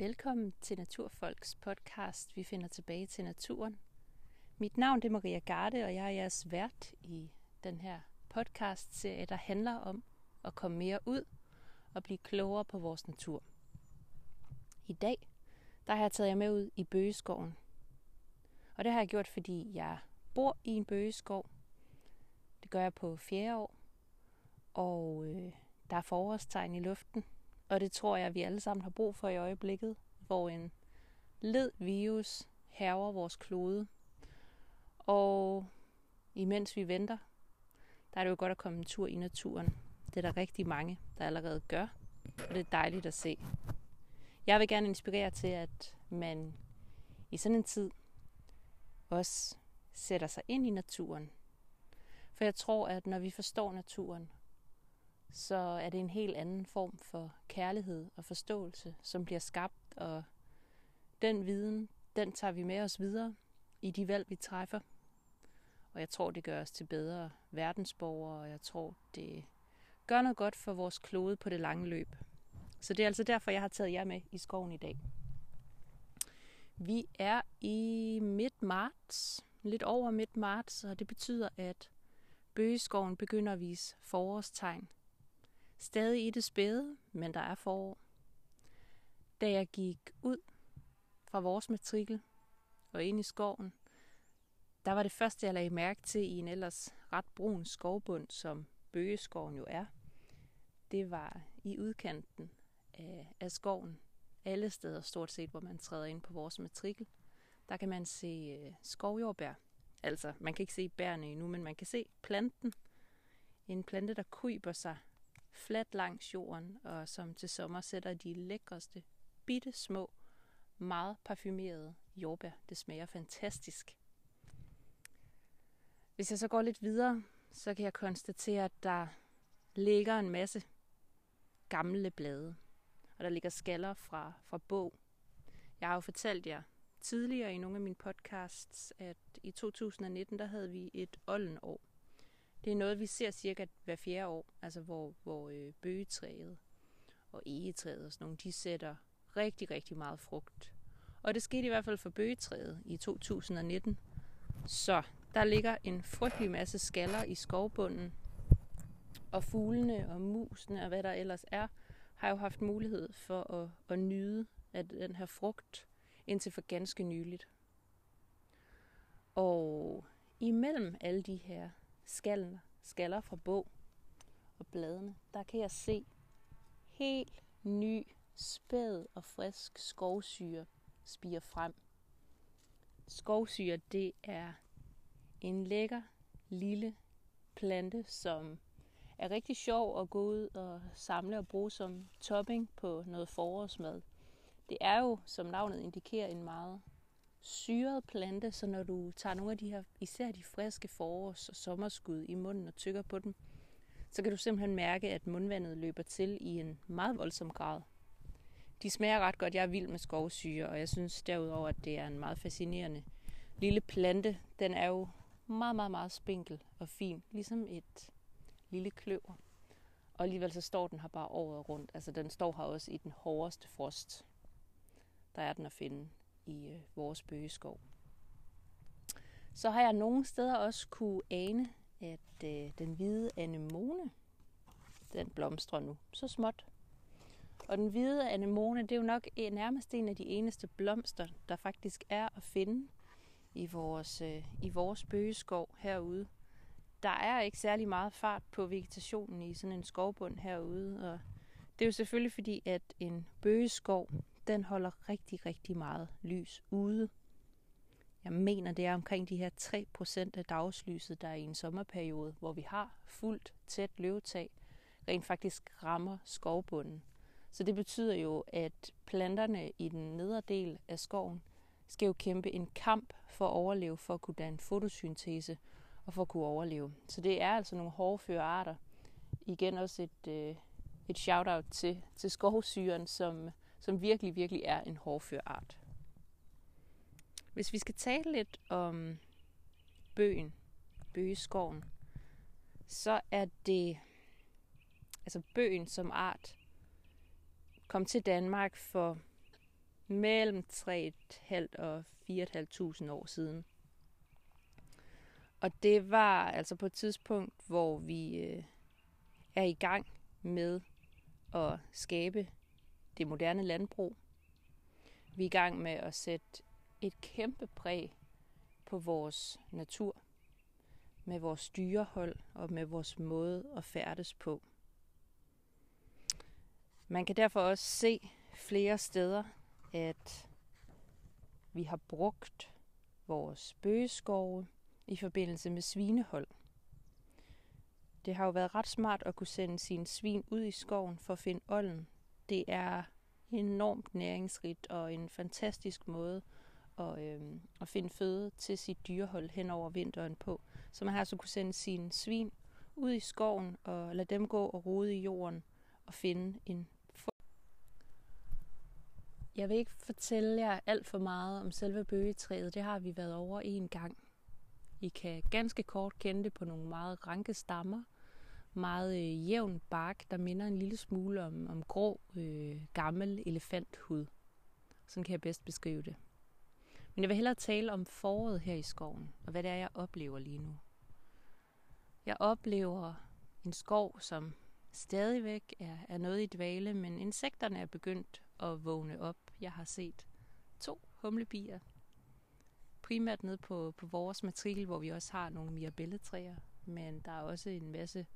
Velkommen til Naturfolks podcast. Vi finder tilbage til naturen. Mit navn er Maria Garde, og jeg er jeres vært i den her podcast-serie, der handler om at komme mere ud og blive klogere på vores natur. I dag der har jeg taget jer med ud i bøgeskoven. Og det har jeg gjort, fordi jeg bor i en bøgeskov. Det gør jeg på fjerde år. Og øh, der er forårstegn i luften. Og det tror jeg, vi alle sammen har brug for i øjeblikket, hvor en led virus hærger vores klode. Og imens vi venter, der er det jo godt at komme en tur i naturen. Det er der rigtig mange, der allerede gør, og det er dejligt at se. Jeg vil gerne inspirere til, at man i sådan en tid også sætter sig ind i naturen. For jeg tror, at når vi forstår naturen, så er det en helt anden form for kærlighed og forståelse, som bliver skabt, og den viden, den tager vi med os videre i de valg, vi træffer. Og jeg tror, det gør os til bedre verdensborgere, og jeg tror, det gør noget godt for vores klode på det lange løb. Så det er altså derfor, jeg har taget jer med i skoven i dag. Vi er i midt marts, lidt over midt marts, og det betyder, at bøgeskoven begynder at vise forårstegn. Stadig i det spæde, men der er forår. Da jeg gik ud fra vores matrikel og ind i skoven, der var det første, jeg lagde mærke til i en ellers ret brun skovbund, som bøgeskoven jo er. Det var i udkanten af, af skoven. Alle steder stort set, hvor man træder ind på vores matrikel, der kan man se øh, skovjordbær. Altså, man kan ikke se bærene endnu, men man kan se planten. En plante, der kryber sig fladt langs jorden, og som til sommer sætter de lækreste, bitte små, meget parfumerede jordbær. Det smager fantastisk. Hvis jeg så går lidt videre, så kan jeg konstatere, at der ligger en masse gamle blade og der ligger skaller fra, fra bog. Jeg har jo fortalt jer tidligere i nogle af mine podcasts, at i 2019, der havde vi et oldenår. Det er noget, vi ser cirka hver fjerde år, altså hvor, hvor øh, bøgetræet og egetræet og sådan nogle, de sætter rigtig, rigtig meget frugt. Og det skete i hvert fald for bøgetræet i 2019. Så der ligger en frygtelig masse skaller i skovbunden, og fuglene og musene og hvad der ellers er, har jo haft mulighed for at, at nyde af den her frugt indtil for ganske nyligt. Og imellem alle de her skaller, skaller fra bog og bladene, der kan jeg se helt ny, spæd og frisk skovsyre spire frem. Skovsyre, det er en lækker lille plante, som er rigtig sjov at gå ud og samle og bruge som topping på noget forårsmad. Det er jo, som navnet indikerer, en meget syret plante, så når du tager nogle af de her, især de friske forårs- og sommerskud i munden og tykker på dem, så kan du simpelthen mærke, at mundvandet løber til i en meget voldsom grad. De smager ret godt. Jeg er vild med skovsyre, og jeg synes derudover, at det er en meget fascinerende lille plante. Den er jo meget, meget, meget spinkel og fin, ligesom et lille kløver. Og alligevel så står den her bare året rundt. Altså den står her også i den hårdeste frost. Der er den at finde i øh, vores bøgeskov. Så har jeg nogle steder også kunne ane, at øh, den hvide anemone, den blomstrer nu så småt. Og den hvide anemone, det er jo nok øh, nærmest en af de eneste blomster, der faktisk er at finde i vores, øh, i vores bøgeskov herude der er ikke særlig meget fart på vegetationen i sådan en skovbund herude. Og det er jo selvfølgelig fordi, at en bøgeskov, den holder rigtig, rigtig meget lys ude. Jeg mener, det er omkring de her 3% af dagslyset, der er i en sommerperiode, hvor vi har fuldt tæt løvetag, rent faktisk rammer skovbunden. Så det betyder jo, at planterne i den nedre del af skoven skal jo kæmpe en kamp for at overleve, for at kunne danne fotosyntese, og for at kunne overleve. Så det er altså nogle hårdføre arter. Igen også et, øh, et shout-out til, til skovsyren, som, som virkelig, virkelig er en hårdfør art. Hvis vi skal tale lidt om bøgen, bøgeskoven, så er det, altså bøgen som art, kom til Danmark for mellem 3.500 og 4.500 år siden. Og det var altså på et tidspunkt, hvor vi øh, er i gang med at skabe det moderne landbrug. Vi er i gang med at sætte et kæmpe præg på vores natur, med vores dyrehold og med vores måde at færdes på. Man kan derfor også se flere steder, at vi har brugt vores bøgeskove i forbindelse med svinehold. Det har jo været ret smart at kunne sende sine svin ud i skoven for at finde olden. Det er enormt næringsrigt og en fantastisk måde at, øh, at finde føde til sit dyrehold hen over vinteren på. Så man har så kunne sende sine svin ud i skoven og lade dem gå og rode i jorden og finde en jeg vil ikke fortælle jer alt for meget om selve bøgetræet. Det har vi været over en gang. I kan ganske kort kende det på nogle meget ranke stammer. Meget øh, jævn bark, der minder en lille smule om, om grå, øh, gammel elefanthud. Sådan kan jeg bedst beskrive det. Men jeg vil hellere tale om foråret her i skoven, og hvad det er, jeg oplever lige nu. Jeg oplever en skov, som stadigvæk er, er noget i dvale, men insekterne er begyndt at vågne op. Jeg har set to humlebier, primært nede på, på vores matrikel, hvor vi også har nogle mirabelletræer, men der er også en masse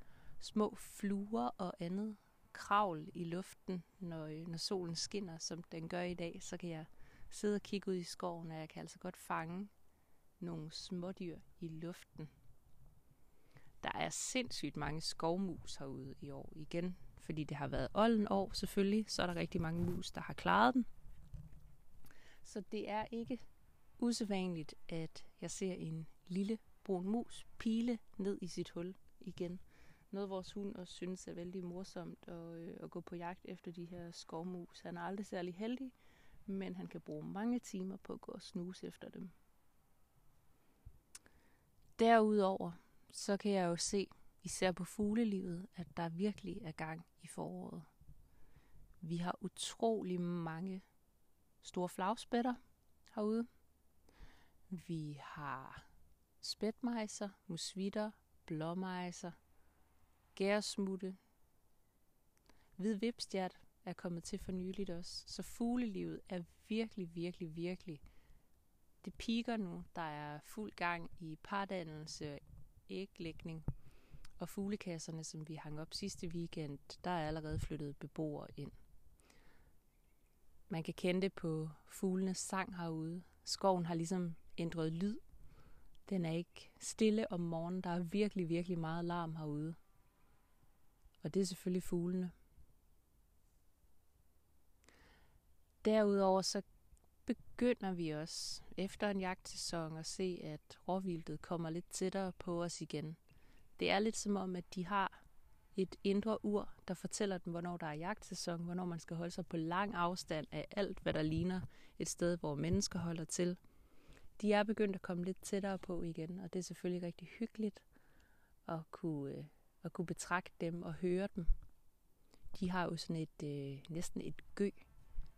små fluer og andet kravl i luften, når, øh, når solen skinner, som den gør i dag, så kan jeg sidde og kigge ud i skoven, og jeg kan altså godt fange nogle smådyr i luften. Der er sindssygt mange skovmus herude i år igen, fordi det har været olden år selvfølgelig, så er der rigtig mange mus, der har klaret den. Så det er ikke usædvanligt, at jeg ser en lille brun mus pile ned i sit hul igen. Noget vores hund også synes er vældig morsomt at, øh, at gå på jagt efter de her skovmus. Han er aldrig særlig heldig, men han kan bruge mange timer på at gå og snuse efter dem. Derudover så kan jeg jo se, især på fuglelivet, at der virkelig er gang i foråret. Vi har utrolig mange store flagspætter herude. Vi har spætmejser, musvitter, blåmejser, gæresmutte. Hvid vipstjert er kommet til for nyligt også. Så fuglelivet er virkelig, virkelig, virkelig. Det piker nu. Der er fuld gang i pardannelse, æglægning og fuglekasserne, som vi hang op sidste weekend, der er allerede flyttet beboere ind. Man kan kende det på fuglenes sang herude. Skoven har ligesom ændret lyd. Den er ikke stille om morgenen. Der er virkelig, virkelig meget larm herude. Og det er selvfølgelig fuglene. Derudover så begynder vi også efter en jagtsæson at se, at råvildtet kommer lidt tættere på os igen. Det er lidt som om, at de har et indre ur, der fortæller dem, hvornår der er jagtsæson, hvornår man skal holde sig på lang afstand af alt, hvad der ligner et sted, hvor mennesker holder til. De er begyndt at komme lidt tættere på igen, og det er selvfølgelig rigtig hyggeligt at kunne, øh, at kunne betragte dem og høre dem. De har jo sådan et øh, næsten et gø,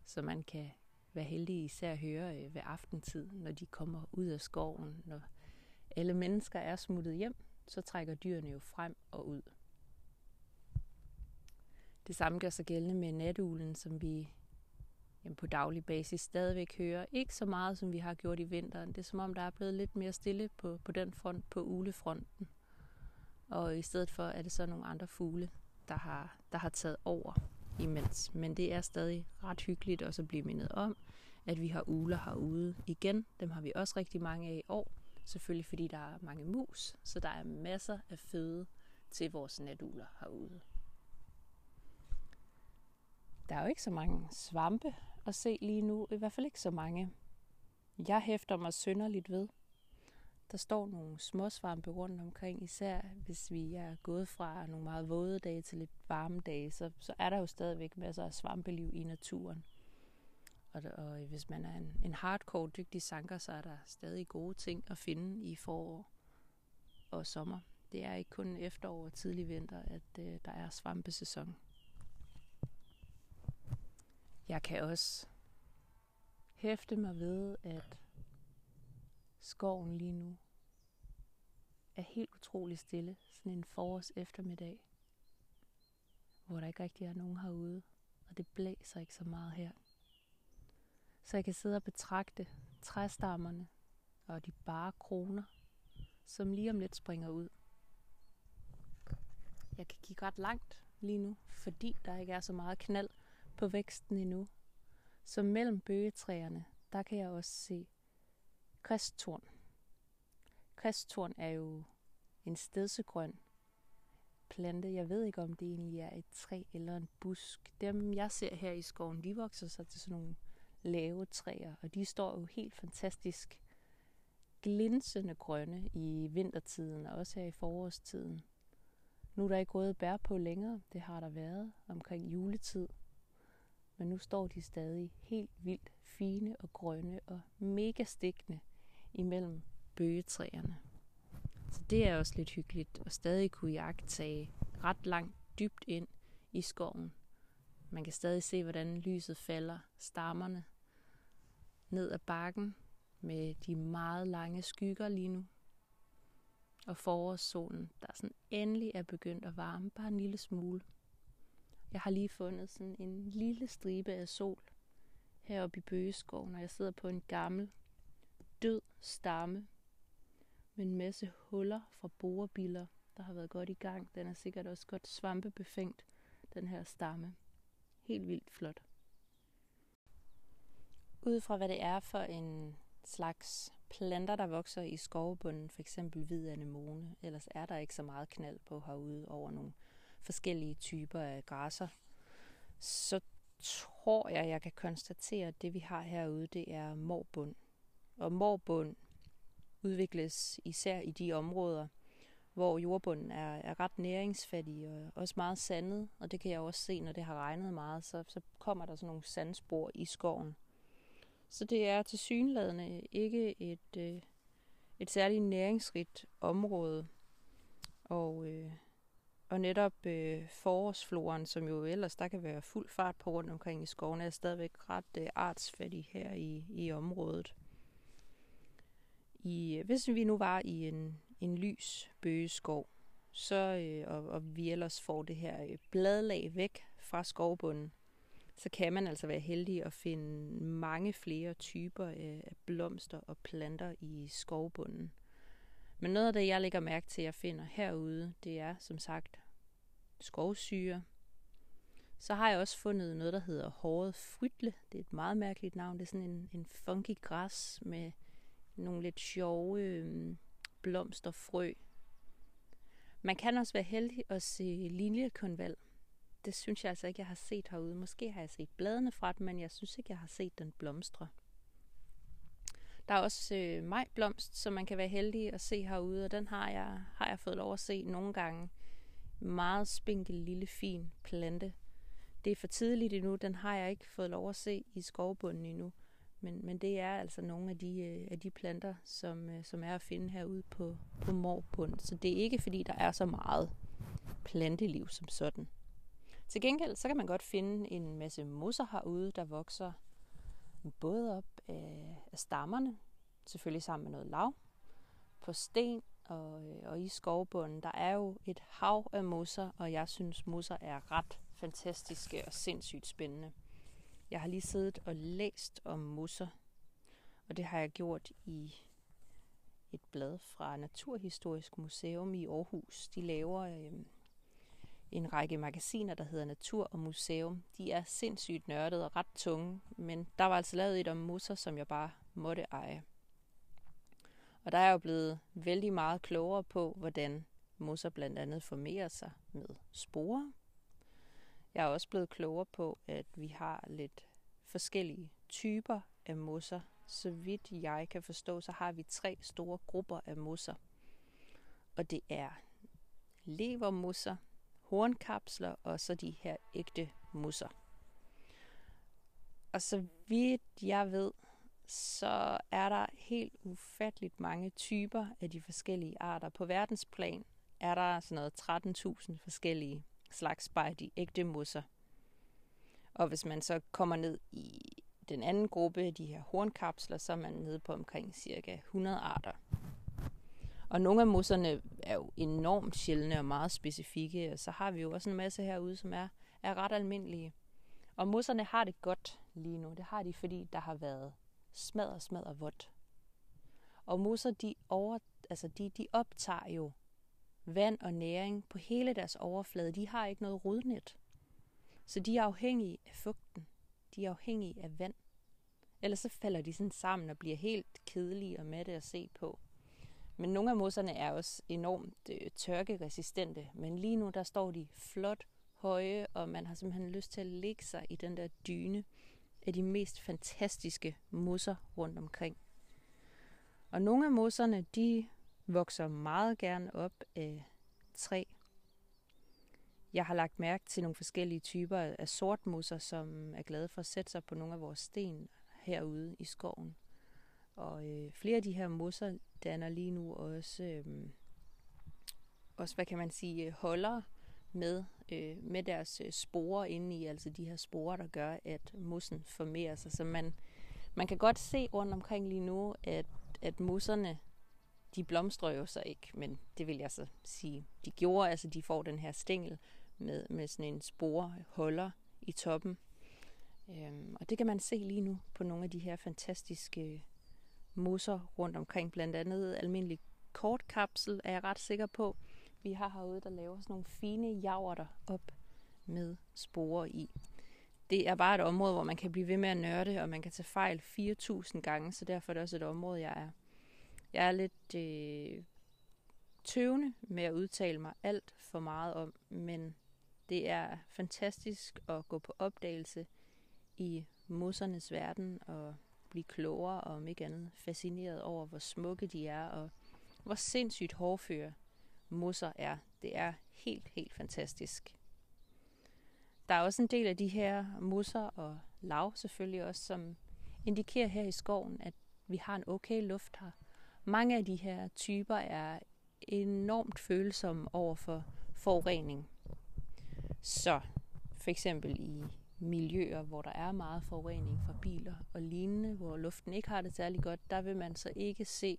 så man kan være heldig især at høre øh, ved aftentid, når de kommer ud af skoven. Når alle mennesker er smuttet hjem, så trækker dyrene jo frem og ud. Det samme gør sig gældende med natuglen, som vi jamen, på daglig basis stadigvæk hører. Ikke så meget, som vi har gjort i vinteren. Det er som om, der er blevet lidt mere stille på, på den front, på ulefronten. Og i stedet for er det så nogle andre fugle, der har, der har taget over imens. Men det er stadig ret hyggeligt også at blive mindet om, at vi har uler herude igen. Dem har vi også rigtig mange af i år. Selvfølgelig fordi der er mange mus, så der er masser af føde til vores natuler herude. Der er jo ikke så mange svampe at se lige nu, i hvert fald ikke så mange. Jeg hæfter mig synderligt ved. Der står nogle småsvampe rundt omkring, især hvis vi er gået fra nogle meget våde dage til lidt varme dage, så, så er der jo stadigvæk masser af svampeliv i naturen. Og, og hvis man er en, en hardcore dygtig sanker, så er der stadig gode ting at finde i forår og sommer. Det er ikke kun efterår og tidlig vinter, at øh, der er svampesæson. Jeg kan også hæfte mig ved, at skoven lige nu er helt utrolig stille. Sådan en forårs eftermiddag, hvor der ikke rigtig er nogen herude, og det blæser ikke så meget her. Så jeg kan sidde og betragte træstammerne og de bare kroner, som lige om lidt springer ud. Jeg kan kigge ret langt lige nu, fordi der ikke er så meget knald på væksten endnu. Så mellem bøgetræerne, der kan jeg også se kristtorn. Kristtorn er jo en stedsegrøn plante. Jeg ved ikke, om det egentlig er et træ eller en busk. Dem, jeg ser her i skoven, de vokser så til sådan nogle lave træer, og de står jo helt fantastisk glinsende grønne i vintertiden, og også her i forårstiden. Nu er der ikke røde bær på længere, det har der været omkring juletid. Men nu står de stadig helt vildt fine og grønne og mega stikkende imellem bøgetræerne. Så det er også lidt hyggeligt at stadig kunne jagtage ret langt dybt ind i skoven. Man kan stadig se, hvordan lyset falder stammerne ned ad bakken med de meget lange skygger lige nu. Og forårssolen, der sådan endelig er begyndt at varme bare en lille smule. Jeg har lige fundet sådan en lille stribe af sol heroppe i bøgeskoven, og jeg sidder på en gammel, død stamme med en masse huller fra borebiller, der har været godt i gang. Den er sikkert også godt svampebefængt, den her stamme. Helt vildt flot. Ud fra hvad det er for en slags planter, der vokser i skovbunden, for eksempel hvid anemone, ellers er der ikke så meget knald på herude over nogle forskellige typer af græsser, så tror jeg, jeg kan konstatere, at det vi har herude, det er morbund. Og morbund udvikles især i de områder, hvor jordbunden er, er ret næringsfattig og også meget sandet, og det kan jeg også se, når det har regnet meget, så, så kommer der sådan nogle sandspor i skoven. Så det er til synladende ikke et, øh, et særligt næringsrigt område. Og, øh, og netop øh, forårsfloren, som jo ellers der kan være fuld fart på rundt omkring i skoven, er stadigvæk ret øh, artsfattig her i, i området. I, hvis vi nu var i en, en lys bøgeskov, så, øh, og, og vi ellers får det her øh, bladlag væk fra skovbunden, så kan man altså være heldig at finde mange flere typer af blomster og planter i skovbunden. Men noget af det, jeg lægger mærke til, at jeg finder herude, det er som sagt skovsyre. Så har jeg også fundet noget, der hedder håret frytle. Det er et meget mærkeligt navn. Det er sådan en, en funky græs med nogle lidt sjove øh, blomsterfrø. Man kan også være heldig at se linjekonvalg det synes jeg altså ikke, jeg har set herude. Måske har jeg set bladene fra den, men jeg synes ikke, jeg har set den blomstre. Der er også øh, majblomst, som man kan være heldig at se herude, og den har jeg, har jeg fået lov at se nogle gange. Meget spinkel, lille, fin plante. Det er for tidligt endnu, den har jeg ikke fået lov at se i skovbunden endnu. Men, men det er altså nogle af de, øh, af de planter, som, øh, som er at finde herude på, på morbund. Så det er ikke fordi, der er så meget planteliv som sådan. Til gengæld så kan man godt finde en masse mosser herude, der vokser både op af, af stammerne, selvfølgelig sammen med noget lav, på sten og, øh, og i skovbunden. Der er jo et hav af mosser, og jeg synes, mosser er ret fantastiske og sindssygt spændende. Jeg har lige siddet og læst om mosser, og det har jeg gjort i et blad fra Naturhistorisk Museum i Aarhus. De laver øh, en række magasiner, der hedder Natur og Museum. De er sindssygt nørdede og ret tunge, men der var altså lavet et om musser, som jeg bare måtte eje. Og der er jo blevet vældig meget klogere på, hvordan musser blandt andet formerer sig med sporer. Jeg er også blevet klogere på, at vi har lidt forskellige typer af mosser. Så vidt jeg kan forstå, så har vi tre store grupper af mosser. Og det er levermosser, hornkapsler og så de her ægte mosser. Og så vidt jeg ved, så er der helt ufatteligt mange typer af de forskellige arter. På verdensplan er der sådan noget 13.000 forskellige slags bare de ægte musser. Og hvis man så kommer ned i den anden gruppe de her hornkapsler, så er man nede på omkring cirka 100 arter. Og nogle af mosserne er jo enormt sjældne og meget specifikke, og så har vi jo også en masse herude, som er, er ret almindelige. Og mosserne har det godt lige nu. Det har de, fordi der har været smadret, smadret vådt. Og mosser, de, over, altså de, de optager jo vand og næring på hele deres overflade. De har ikke noget rodnet. Så de er afhængige af fugten. De er afhængige af vand. Ellers så falder de sådan sammen og bliver helt kedelige og matte at se på. Men nogle af mosserne er også enormt øh, tørkeresistente, men lige nu der står de flot høje, og man har simpelthen lyst til at lægge sig i den der dyne af de mest fantastiske mosser rundt omkring. Og nogle af mosserne, de vokser meget gerne op af træ. Jeg har lagt mærke til nogle forskellige typer af sortmosser, som er glade for at sætte sig på nogle af vores sten herude i skoven. Og øh, flere af de her mosser danner lige nu også, øh, også hvad kan man sige, øh, holder med, øh, med deres øh, sporer inde i, altså de her sporer, der gør, at mossen formerer sig. Så man, man kan godt se rundt omkring lige nu, at, at mosserne, de blomstrer jo så ikke, men det vil jeg så sige, de gjorde, altså de får den her stængel med, med sådan en sporeholder i toppen. Øhm, og det kan man se lige nu på nogle af de her fantastiske øh, mosser rundt omkring, blandt andet almindelig kortkapsel, er jeg ret sikker på. Vi har herude, der laver sådan nogle fine javerter op med sporer i. Det er bare et område, hvor man kan blive ved med at nørde, og man kan tage fejl 4.000 gange, så derfor er det også et område, jeg er. Jeg er lidt øh, tøvende med at udtale mig alt for meget om, men det er fantastisk at gå på opdagelse i mossernes verden og blive klogere og om ikke andet fascineret over, hvor smukke de er og hvor sindssygt hårdføre mosser er. Det er helt, helt fantastisk. Der er også en del af de her mosser og lav selvfølgelig også, som indikerer her i skoven, at vi har en okay luft her. Mange af de her typer er enormt følsomme over for forurening. Så for eksempel i miljøer, hvor der er meget forurening fra biler og lignende, hvor luften ikke har det særlig godt, der vil man så ikke se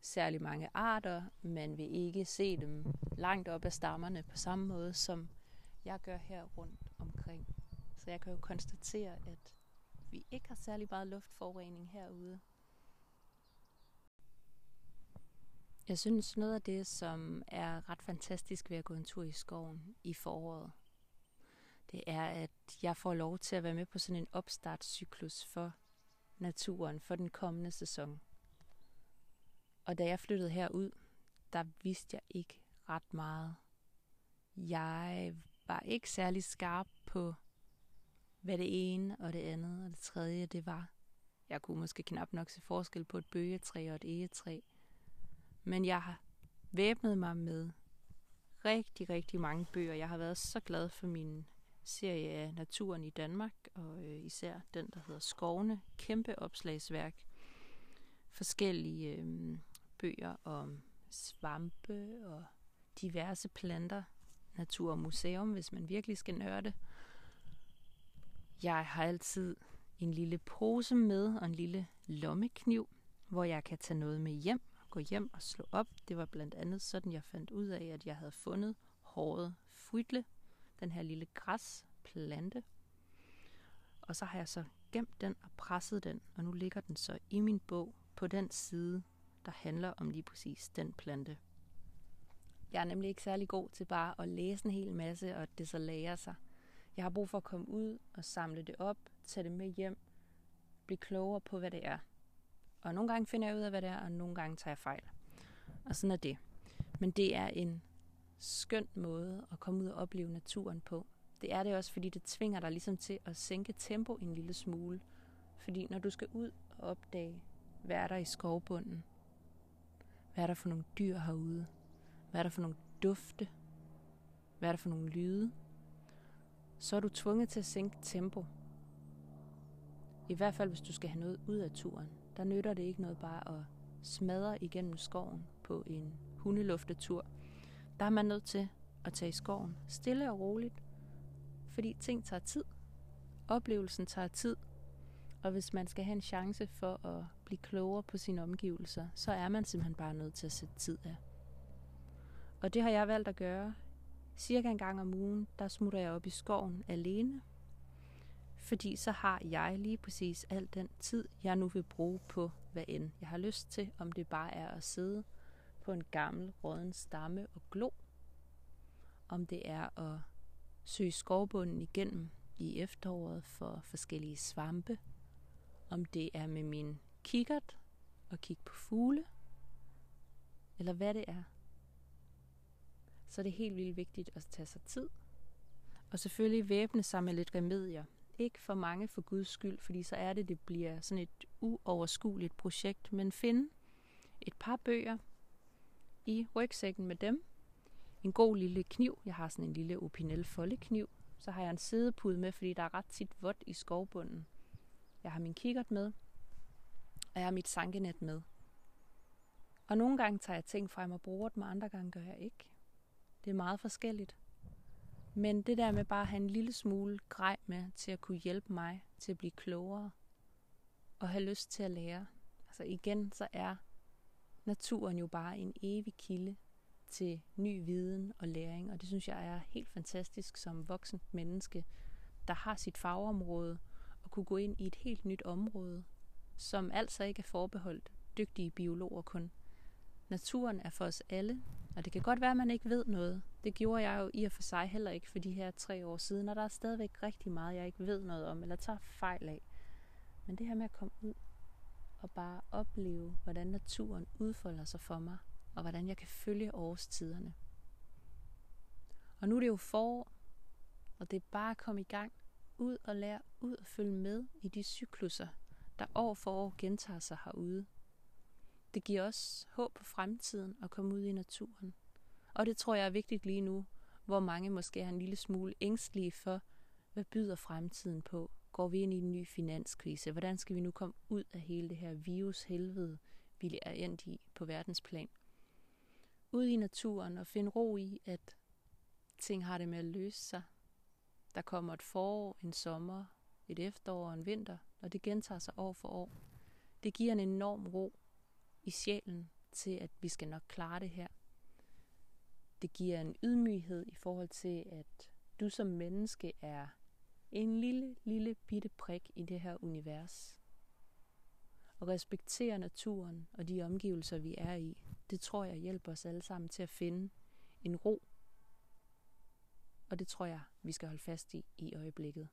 særlig mange arter. Man vil ikke se dem langt op ad stammerne på samme måde, som jeg gør her rundt omkring. Så jeg kan jo konstatere, at vi ikke har særlig meget luftforurening herude. Jeg synes noget af det, som er ret fantastisk ved at gå en tur i skoven i foråret, det er, at jeg får lov til at være med på sådan en opstartscyklus for naturen for den kommende sæson. Og da jeg flyttede herud, der vidste jeg ikke ret meget. Jeg var ikke særlig skarp på, hvad det ene og det andet og det tredje det var. Jeg kunne måske knap nok se forskel på et bøgetræ og et egetræ. Men jeg har væbnet mig med rigtig, rigtig mange bøger. Jeg har været så glad for min serie af naturen i Danmark, og øh, især den, der hedder Skovene. Kæmpe opslagsværk. Forskellige øh, bøger om svampe og diverse planter. Natur og museum, hvis man virkelig skal nørde. Jeg har altid en lille pose med og en lille lommekniv, hvor jeg kan tage noget med hjem gå hjem og slå op. Det var blandt andet sådan, jeg fandt ud af, at jeg havde fundet håret frydle, den her lille græsplante. Og så har jeg så gemt den og presset den, og nu ligger den så i min bog på den side, der handler om lige præcis den plante. Jeg er nemlig ikke særlig god til bare at læse en hel masse, og det så lærer sig. Jeg har brug for at komme ud og samle det op, tage det med hjem, blive klogere på, hvad det er. Og nogle gange finder jeg ud af, hvad det er, og nogle gange tager jeg fejl. Og sådan er det. Men det er en skøn måde at komme ud og opleve naturen på. Det er det også, fordi det tvinger dig ligesom til at sænke tempo en lille smule. Fordi når du skal ud og opdage, hvad er der i skovbunden, hvad er der for nogle dyr herude? Hvad er der for nogle dufte? Hvad er der for nogle lyde? Så er du tvunget til at sænke tempo. I hvert fald, hvis du skal have noget ud af turen. Der nytter det ikke noget bare at smadre igennem skoven på en hundeluftetur. Der er man nødt til at tage i skoven stille og roligt, fordi ting tager tid. Oplevelsen tager tid. Og hvis man skal have en chance for at blive klogere på sine omgivelser, så er man simpelthen bare nødt til at sætte tid af. Og det har jeg valgt at gøre. Cirka en gang om ugen, der smutter jeg op i skoven alene. Fordi så har jeg lige præcis al den tid, jeg nu vil bruge på, hvad end jeg har lyst til. Om det bare er at sidde på en gammel råden stamme og glo. Om det er at søge skovbunden igennem i efteråret for forskellige svampe. Om det er med min kikkert og kigge på fugle. Eller hvad det er. Så er det helt vildt vigtigt at tage sig tid. Og selvfølgelig væbne sig med lidt remedier. Ikke for mange for Guds skyld, fordi så er det, det bliver sådan et uoverskueligt projekt. Men finde et par bøger i rygsækken med dem. En god lille kniv. Jeg har sådan en lille Opinel foldekniv. Så har jeg en sidepude med, fordi der er ret tit vådt i skovbunden. Jeg har min kikkert med, og jeg har mit sankenet med. Og nogle gange tager jeg ting frem og bruger dem, og andre gange gør jeg ikke. Det er meget forskelligt. Men det der med bare at have en lille smule grej med til at kunne hjælpe mig til at blive klogere og have lyst til at lære. Altså igen, så er naturen jo bare en evig kilde til ny viden og læring, og det synes jeg er helt fantastisk som voksent menneske, der har sit fagområde, og kunne gå ind i et helt nyt område, som altså ikke er forbeholdt dygtige biologer kun. Naturen er for os alle, og det kan godt være, at man ikke ved noget. Det gjorde jeg jo i og for sig heller ikke for de her tre år siden, og der er stadigvæk rigtig meget, jeg ikke ved noget om, eller tager fejl af. Men det her med at komme ud og bare opleve, hvordan naturen udfolder sig for mig, og hvordan jeg kan følge årstiderne. Og nu er det jo forår, og det er bare at komme i gang, ud og lære ud og følge med i de cykluser, der år for år gentager sig herude. Det giver os håb på fremtiden at komme ud i naturen. Og det tror jeg er vigtigt lige nu, hvor mange måske er en lille smule ængstlige for, hvad byder fremtiden på? Går vi ind i en ny finanskrise? Hvordan skal vi nu komme ud af hele det her virushelvede, vi er endt i på verdensplan? Ud i naturen og finde ro i, at ting har det med at løse sig. Der kommer et forår, en sommer, et efterår og en vinter, og det gentager sig år for år. Det giver en enorm ro i sjælen til, at vi skal nok klare det her. Det giver en ydmyghed i forhold til, at du som menneske er en lille, lille bitte prik i det her univers. Og respektere naturen og de omgivelser, vi er i, det tror jeg hjælper os alle sammen til at finde en ro. Og det tror jeg, vi skal holde fast i i øjeblikket.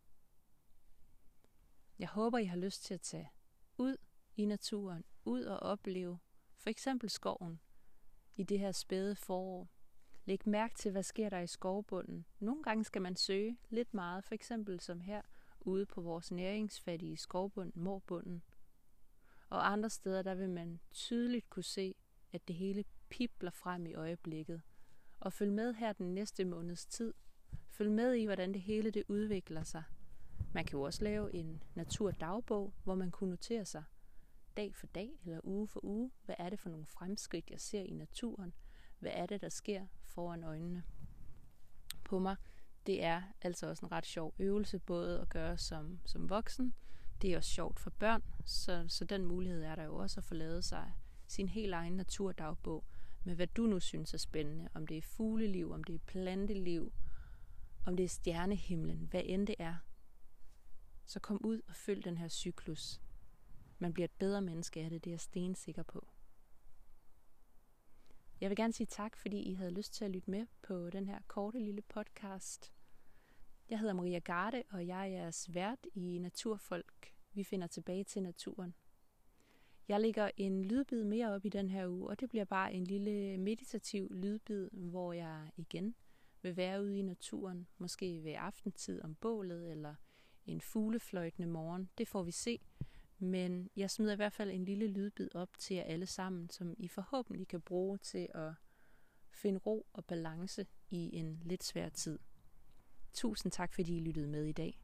Jeg håber, I har lyst til at tage ud i naturen, ud og opleve for eksempel skoven i det her spæde forår. Læg mærke til, hvad sker der i skovbunden. Nogle gange skal man søge lidt meget, for eksempel som her ude på vores næringsfattige skovbund, morbunden. Og andre steder, der vil man tydeligt kunne se, at det hele pipler frem i øjeblikket. Og følg med her den næste måneds tid. Følg med i, hvordan det hele det udvikler sig. Man kan jo også lave en naturdagbog, hvor man kunne notere sig dag for dag eller uge for uge. Hvad er det for nogle fremskridt, jeg ser i naturen? Hvad er det, der sker foran øjnene på mig? Det er altså også en ret sjov øvelse, både at gøre som, som voksen. Det er også sjovt for børn, så, så den mulighed er der jo også at få lavet sig sin helt egen naturdagbog med hvad du nu synes er spændende. Om det er fugleliv, om det er planteliv, om det er stjernehimlen, hvad end det er. Så kom ud og følg den her cyklus. Man bliver et bedre menneske af det, det er jeg stensikker på. Jeg vil gerne sige tak, fordi I havde lyst til at lytte med på den her korte lille podcast. Jeg hedder Maria Garde, og jeg er jeres vært i Naturfolk. Vi finder tilbage til naturen. Jeg lægger en lydbid mere op i den her uge, og det bliver bare en lille meditativ lydbid, hvor jeg igen vil være ude i naturen, måske ved aftentid om bålet, eller en fuglefløjtende morgen. Det får vi se. Men jeg smider i hvert fald en lille lydbid op til jer alle sammen, som I forhåbentlig kan bruge til at finde ro og balance i en lidt svær tid. Tusind tak, fordi I lyttede med i dag.